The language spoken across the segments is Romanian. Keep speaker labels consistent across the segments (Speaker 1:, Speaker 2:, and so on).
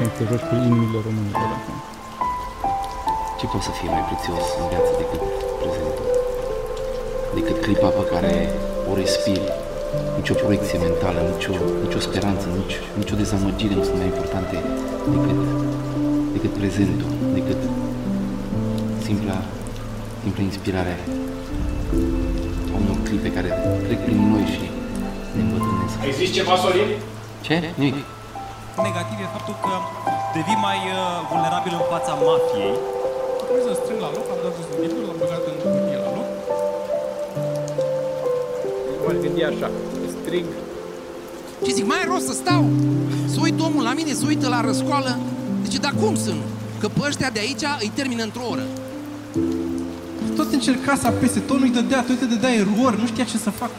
Speaker 1: Um,
Speaker 2: Te tem să joci cu inimile românilor acum.
Speaker 3: Ce poate să fie mai prețios în viață decât prezentul? Decât clipa pe care o respiri? Nici o proiecție mentală, nici o, nici o speranță, nici, nici o dezamăgire nu sunt mai importante decât, decât prezentul, decât simpla, simpla inspirare a unor clipe care trec prin noi și ne îmbătrânesc.
Speaker 4: Ai zis ceva, Sorin?
Speaker 3: Ce? Nimic.
Speaker 5: Negativ e faptul că devii mai uh, vulnerabil în fața mafiei.
Speaker 6: Trebuie să strâng la loc, am dat jos libru, l-am băgat în hârtie la loc.
Speaker 1: m-aș gândi așa. Strig
Speaker 7: Și zic, mai e rost să stau? Să uit omul la mine, să uită la răscoală? Zice, dar cum să nu? Că pe ăștia de aici îi termină într-o oră.
Speaker 6: Tot încerca să apese, tot nu-i dădea, tot îi dădea erori, nu știa ce să fac.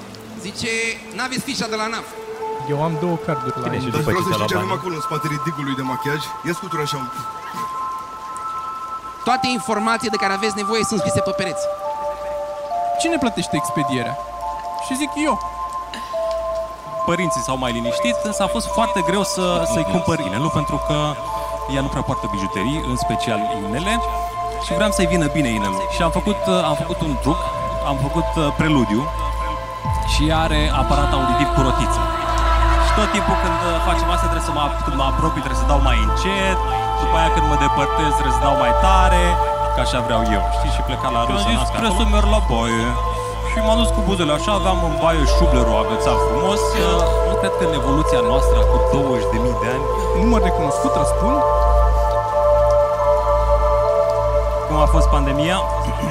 Speaker 7: Zice, n-aveți fișa de la NAF.
Speaker 2: Eu am două carduri la
Speaker 8: Bine, și
Speaker 2: mine.
Speaker 8: după
Speaker 9: Vreau
Speaker 8: ce
Speaker 9: să
Speaker 8: ți-a
Speaker 9: știi ce
Speaker 8: luat
Speaker 9: avem
Speaker 8: banii.
Speaker 9: acolo în spatele digului de machiaj. Ia scutură așa un pic.
Speaker 7: Toate informațiile de care aveți nevoie sunt scrise pe pereți.
Speaker 6: Cine plătește expedierea? Și zic eu.
Speaker 5: Părinții s-au mai liniștit, însă a fost foarte greu să, să-i cumpăr inelul, pentru că ea nu prea poartă bijuterii, în special inele, și vreau să-i vină bine inelul. Și am făcut, uh, am făcut un truc, am făcut uh, preludiu și are aparat auditiv cu rotiță. Și tot timpul când uh, facem asta trebuie să mă, când mă apropii trebuie să dau mai încet, după aia când mă depărtez trebuie să dau mai tare, că așa vreau eu, știți? Și pleca la râs. Am zis, trebuie să merg la baie. Și m-am dus cu buzele așa, aveam în baie șublerul agățat frumos. Uh, Nu cred că în evoluția noastră cu 20.000 de ani
Speaker 6: Număr recunoscut, răspund.
Speaker 5: cum a fost pandemia,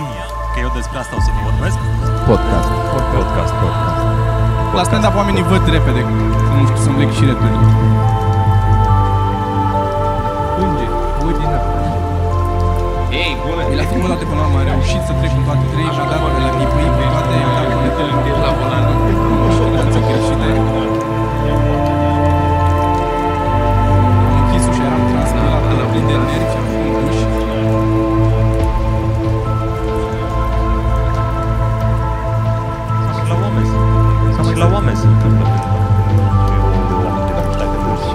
Speaker 5: că eu despre asta o să vă vorbesc.
Speaker 8: Podcast. Podcast, podcast.
Speaker 6: La stand-up oamenii văd repede, că nu știu să-mi leg și returile.
Speaker 1: îngeri, ordine.
Speaker 4: Ei, bună!
Speaker 6: E la primul dată până la urmă a reușit să trec în toate trei, și-a dat de la tipui pe toate, i-am dat cu la volan. Nu știu cum să greșite. Am închis ușa, eram transpirat, la plin de nervi,
Speaker 8: la oameni se întâmplă.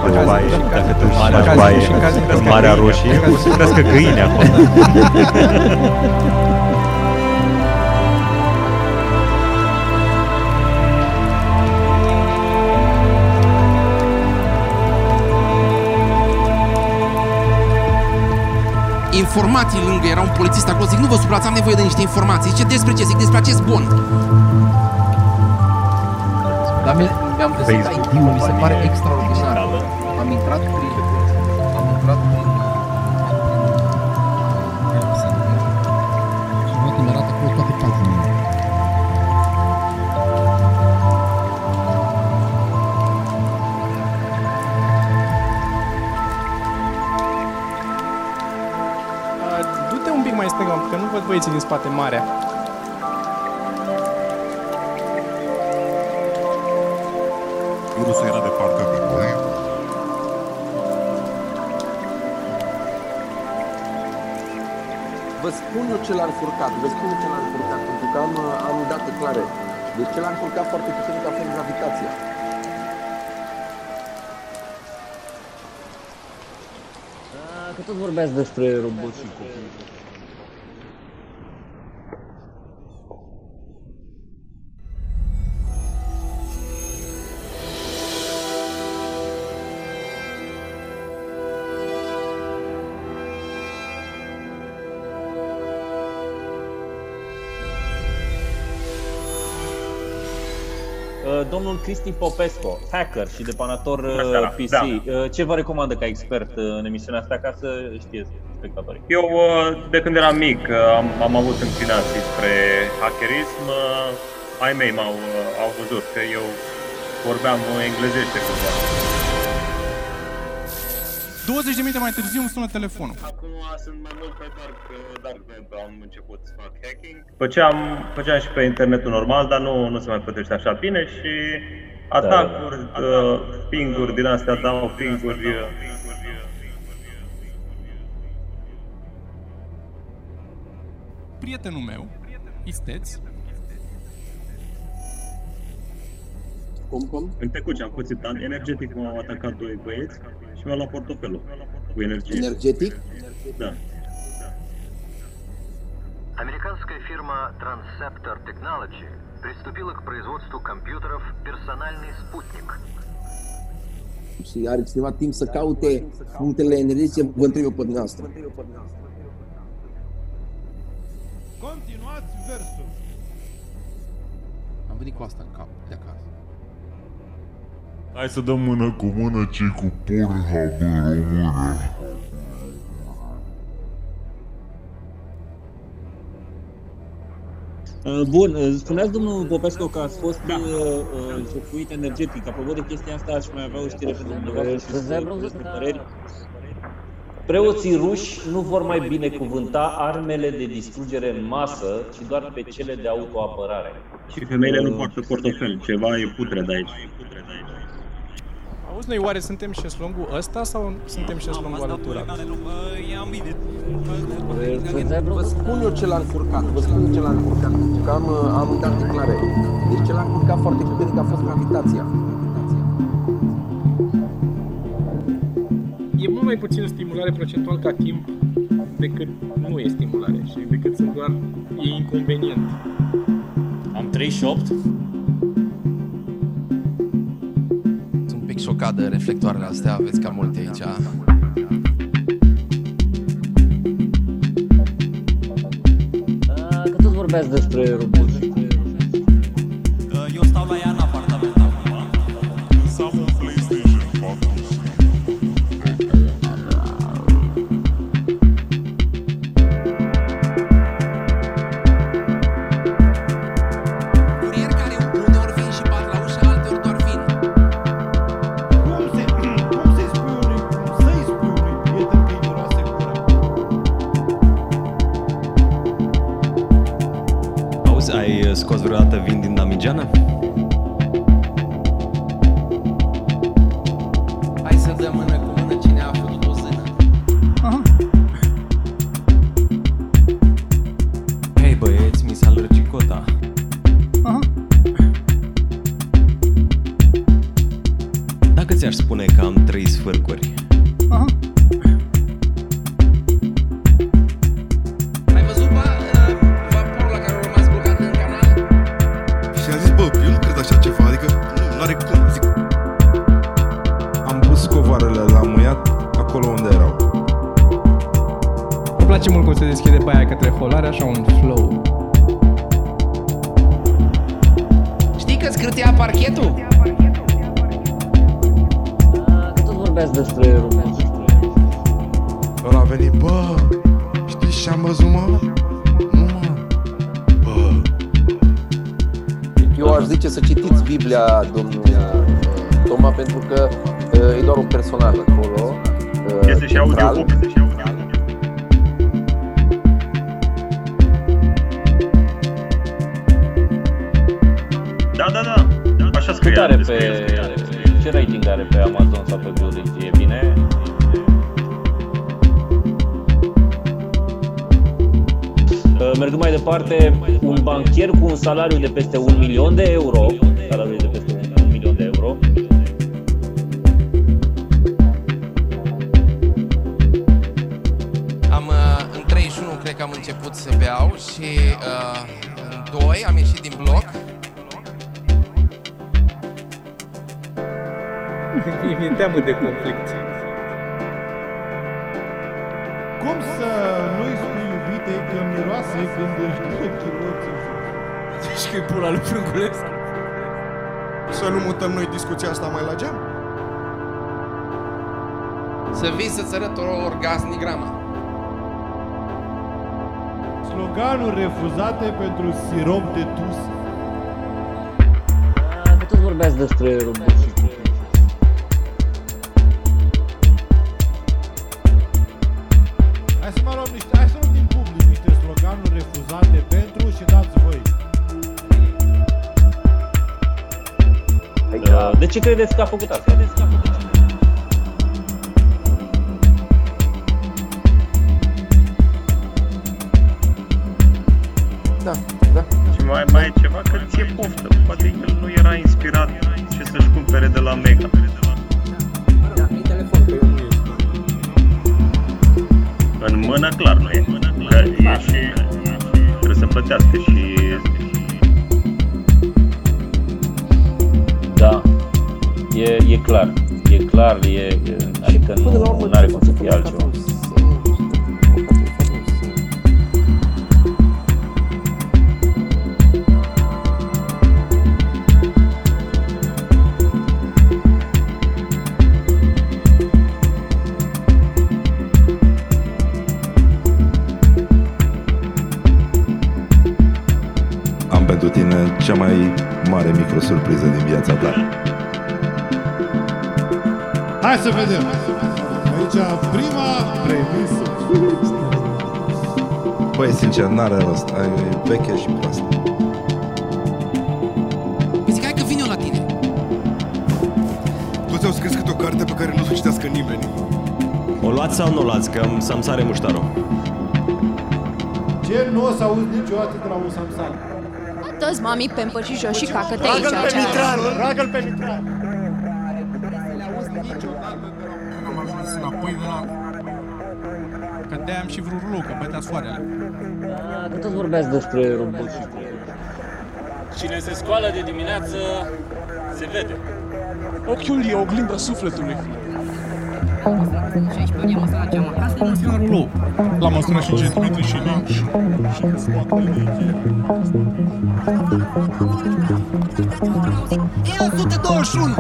Speaker 8: Faci baie, dacă te duci
Speaker 6: în
Speaker 8: faci
Speaker 6: caz-
Speaker 8: baie
Speaker 6: și în caz-
Speaker 8: în Marea Roșie, o să crească găini acolo.
Speaker 7: Informații lângă, era un polițist acolo, zic, nu vă suprați, am nevoie de niște informații. Zice, despre ce? Zic, despre acest bond.
Speaker 1: Dar mi- mi-am găsit
Speaker 8: Facebook,
Speaker 1: ID-ul, mi se pare
Speaker 8: companie
Speaker 1: extraordinar.
Speaker 8: digitală.
Speaker 1: Am intrat prin... Am intrat prin... Și uite, mi arată acolo toate paginile.
Speaker 10: Du-te un pic mai stânga, că nu văd băieții din spate marea.
Speaker 11: Spun eu ce l-a încurcat, vă spun eu ce l-a încurcat, pentru că am, am date clare. Deci ce l-a încurcat foarte puternic a fost gravitația.
Speaker 12: Că tot vorbeați despre robot și copii.
Speaker 13: Domnul Cristi Popescu, hacker și depanator uh,
Speaker 14: Bună seara,
Speaker 13: PC,
Speaker 14: da.
Speaker 13: Uh, ce vă recomandă ca expert uh, în emisiunea asta ca să știe spectatorii?
Speaker 14: Eu, uh, de când eram mic, uh, am, am avut înclinații spre hackerism. uh, Ai mei m-au uh, au văzut că eu vorbeam uh, englezește cumva.
Speaker 6: 20 de minute mai târziu îmi sună telefonul.
Speaker 14: Acum sunt mai mult pe dark, uh, dark web, am început să fac hacking. Făceam, făceam și pe internetul normal, dar nu, nu se mai plătește așa bine și atacuri, uh, ping-uri din astea, dau ping-uri. uh,
Speaker 6: Prietenul meu, Isteț,
Speaker 11: Cum, cum?
Speaker 14: În Tecuci am pățit an- energetic, m-au atacat doi băieți și mi-au luat portofelul cu energie.
Speaker 11: Energetic?
Speaker 14: Da.
Speaker 15: Американская фирма Transceptor Technology приступила к производству компьютеров «Персональный спутник».
Speaker 11: Și are cineva timp să caute punctele energetice, vă întreb eu pe dumneavoastră.
Speaker 16: Continuați versul.
Speaker 17: Am venit cu asta în cap, de acasă.
Speaker 9: Hai să dăm mână cu mână cei cu Pornhub în România.
Speaker 12: Uh, Bun, uh, spuneați domnul Popescu că ați fost da. uh, jefuit energetic. Apropo de chestia asta, aș mai avea o știre pentru dumneavoastră și despre păreri. Preoții ruși nu vor mai binecuvânta armele de distrugere în masă, ci doar pe cele de autoapărare.
Speaker 14: Și femeile nu poartă portofel, ceva e putred aici.
Speaker 6: Auzi, noi oare suntem șeslongul ăsta sau suntem șeslongul alăturat?
Speaker 11: Vă spun eu ce l-a încurcat, vă spun eu ce l-a încurcat, pentru că am, am date clare. Deci ce l-a încurcat foarte puternic a fost gravitația.
Speaker 6: E mult mai puțin stimulare procentual ca timp decât nu e stimulare și decât sunt doar e inconvenient.
Speaker 5: Am 38.
Speaker 7: Sunt un pic șocat de reflectoarele astea, aveți cam multe aici.
Speaker 12: Uh, Că tot vorbeați despre roboți.
Speaker 18: Din
Speaker 11: citiți Biblia, domnul uh, Toma, pentru că uh, e doar un personaj acolo. uh,
Speaker 14: Este și
Speaker 11: central.
Speaker 14: audiobook, este și audiobook. Da, da, da. Așa
Speaker 5: Cât
Speaker 14: scrie.
Speaker 5: are
Speaker 14: scrie,
Speaker 5: pe...
Speaker 14: scrie.
Speaker 5: Ce rating are pe Amazon sau pe Goodreads? E bine? Mergând mai departe, un banchier cu un salariu de peste un milion de euro, salariul de peste un, un milion de euro,
Speaker 7: Am, uh, în 31 cred că am început să beau și uh, în 2 am ieșit din bloc.
Speaker 6: Mi-e teamă de conflict.
Speaker 16: Cum să nu-i spui iubitei că miroase când își dă chiloții jos?
Speaker 6: Și că e pula lui Frânculescu.
Speaker 19: să nu mutăm noi discuția asta mai la geam?
Speaker 7: Să vii să-ți arăt o orgasmigrama.
Speaker 16: Sloganuri refuzate pentru sirop de tus.
Speaker 12: Uh, Că tot vorbeați despre roboți.
Speaker 16: Hai să mai luăm niște, hai niște sloganuri refuzate pentru și dați voi.
Speaker 5: uh, de ce credeți că a făcut asta?
Speaker 11: Da, da.
Speaker 14: Și mai, mai e ceva că ție poftă. Poate el nu era inspirat și să-și cumpere de la Mega.
Speaker 11: Da, e telefon, că eu nu ești.
Speaker 14: În mână clar nu e. Că e și trebuie să plătească și
Speaker 13: Da, e, e clar. E clar, e, e adică nu are cum să fie altceva.
Speaker 16: Hai să vedem. Aici prima premisă.
Speaker 18: Băi, sincer, n-are rost. Ai e veche și proastă.
Speaker 7: Păi zic, hai că vin eu la tine.
Speaker 19: Toți au scris câte o carte pe care nu o să citească nimeni.
Speaker 8: O luați sau nu o luați? Că să-mi sare muștarul.
Speaker 16: Ce nu o să auzi niciodată de la un Samsung?
Speaker 20: Dă-ți mami pe și jos și cacă-te aici.
Speaker 16: Roagă-l pe
Speaker 20: aici.
Speaker 16: Mitran, roagă-l pe Mitran.
Speaker 6: La... Că de am și vrut rulou, că bătea soarele.
Speaker 12: Da, că tot vorbeați despre robot și cu...
Speaker 21: Cine se scoală de dimineață, se vede.
Speaker 6: Ochiul e oglinda sufletului.
Speaker 10: La rulou. La măsură și centimetri și linci.
Speaker 7: E 121!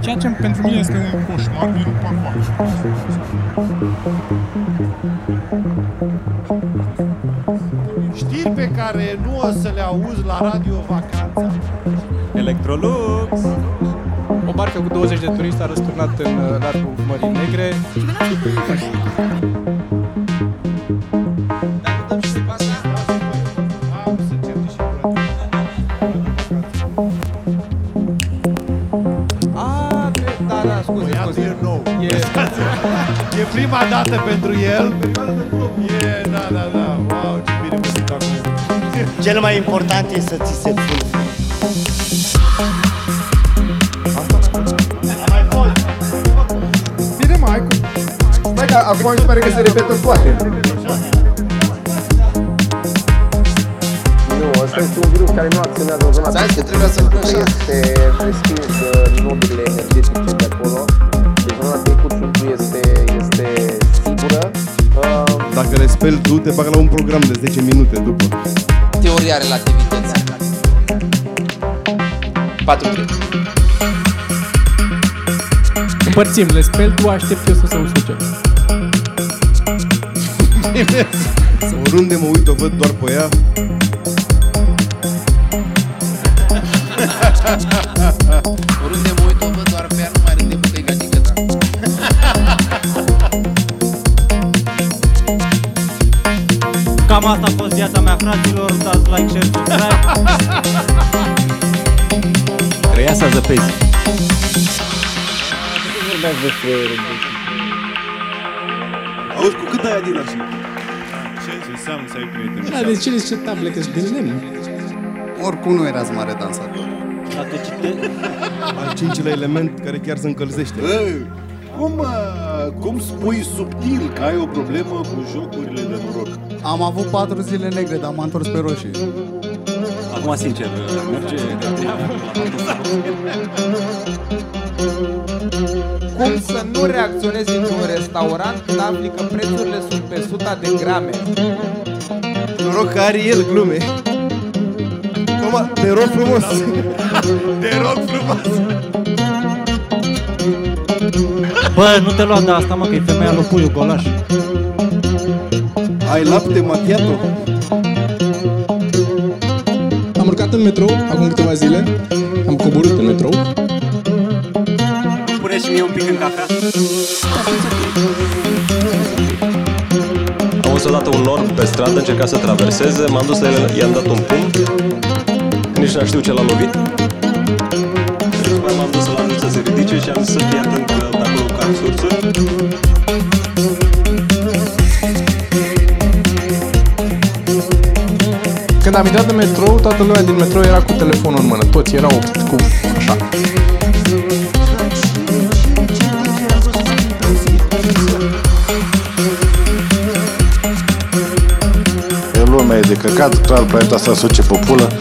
Speaker 10: Ceea ce pentru mine este un coșmar din pacoace.
Speaker 16: Știri pe care nu o să le auzi la Radio Vacanța.
Speaker 8: Electrolux!
Speaker 2: O barcă cu 20 de turiști a răsturnat în uh, largul Mării Negre.
Speaker 16: Prima dată pentru el. E, da, da, da. Wow, ce bine mă simt acum.
Speaker 22: Cel mai important e să ți se fulge.
Speaker 23: Bine, mai cu... Stai că acum mi se pare că se repetă toate.
Speaker 11: Nu, ăsta este un virus care nu acționează în zona
Speaker 23: Ți-am zis că trebuia să
Speaker 11: Nu este prestins uh, nodurile energetice de acolo.
Speaker 19: Dacă le speli tu, te bag la un program de 10 minute după.
Speaker 7: Teoria relativității. 4
Speaker 2: Împărțim, le speli, tu aștept eu să se usuce.
Speaker 19: Oriunde mă uit, o văd doar pe ea.
Speaker 8: Treia să zăpezi.
Speaker 12: Vorbeați despre robot.
Speaker 19: Auzi, cu cât ai din așa?
Speaker 18: Ce înseamnă să ai prieteni?
Speaker 10: Da, de ce le zice table, că sunt din lemn?
Speaker 23: Oricum nu erați mare dansator.
Speaker 12: Dar tu cite...
Speaker 19: Al cincilea element care chiar se încălzește.
Speaker 24: Ei, cum, uh, cum spui subtil că ai o problemă cu jocurile de noroc?
Speaker 23: Am avut patru zile negre, dar m-am întors pe roșii.
Speaker 5: Acum, sincer, merge de
Speaker 25: Cum să nu reacționezi într-un restaurant când afli că prețurile sunt pe suta de grame?
Speaker 19: Noroc că are el glume. Toma, te rog frumos. te rog frumos.
Speaker 8: Bă, nu te lua de asta, mă, că e femeia lui Puiu Golaș.
Speaker 19: Ai lapte macchiato?
Speaker 10: Urcat în metrou acum câteva zile. Am coborât în metrou.
Speaker 8: Pune și mie un pic în cafea.
Speaker 26: Am văzut odată un orb pe stradă, încerca să traverseze, m-am dus la el, i-am dat un pumn, nici n-am știut ce l-a lovit. Și după aia m-am dus la el să se ridice și am zis să fie atent
Speaker 6: Când am intrat în metrou, toată lumea din metrou era cu telefonul în mână. Toți erau cu așa.
Speaker 24: E lumea e de căcat, clar, planeta asta suce pe pulă.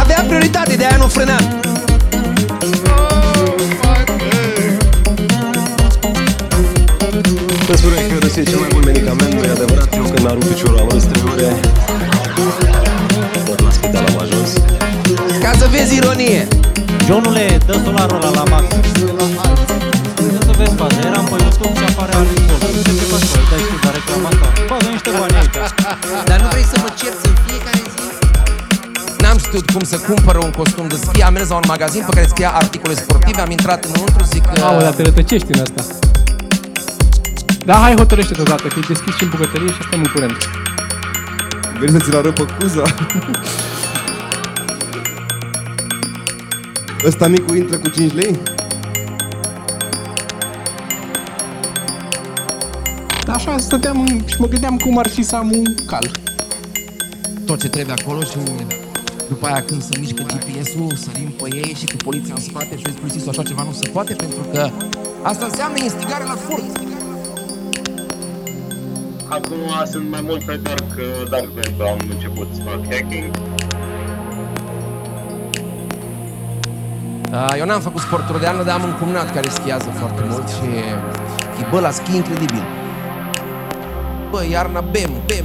Speaker 7: Avea prioritate, de aia nu frânam.
Speaker 26: Pe spune că Rusia e cel mai bun medicament, nu e adevărat. Eu când mi-am rupt piciorul am râs trei ore. Tot la spital am ajuns.
Speaker 7: Ca să vezi ironie.
Speaker 8: Johnule, dă solarul ăla la max. Dă să vezi faza, eram pe YouTube și apare alt sol. Nu știu ce faci, bă, dai tu la reclama asta. Bagă niște bani aici.
Speaker 7: Dar nu vrei să mă cerți în fiecare zi? N-am știut cum să cumpăr un costum de schi, am mers la un magazin pe care scria articole sportive, am intrat înăuntru, zic că...
Speaker 6: Aolea, dar te rătăcești în asta. Da, hai hotărăște odată, că e deschis și în bucătărie și suntem în curent.
Speaker 19: Vrei să ți-l arăt pe cuza? Ăsta micu intră cu 5 lei?
Speaker 6: Da, așa stăteam în- și mă gândeam cum ar fi să am un cal.
Speaker 7: tot ce trebuie acolo și după aia când se mișcă GPS-ul, sărim pe ei și cu poliția în spate și vezi polițistul așa ceva nu se poate pentru că asta înseamnă instigare la furt.
Speaker 14: Acum sunt mai mult pe dark, dark web, am început să fac hacking.
Speaker 7: Uh, Eu n-am făcut sporturi de anul, dar am un cumnat care schiază foarte mult și e bă la schi incredibil. Bă, iarna bem, bem,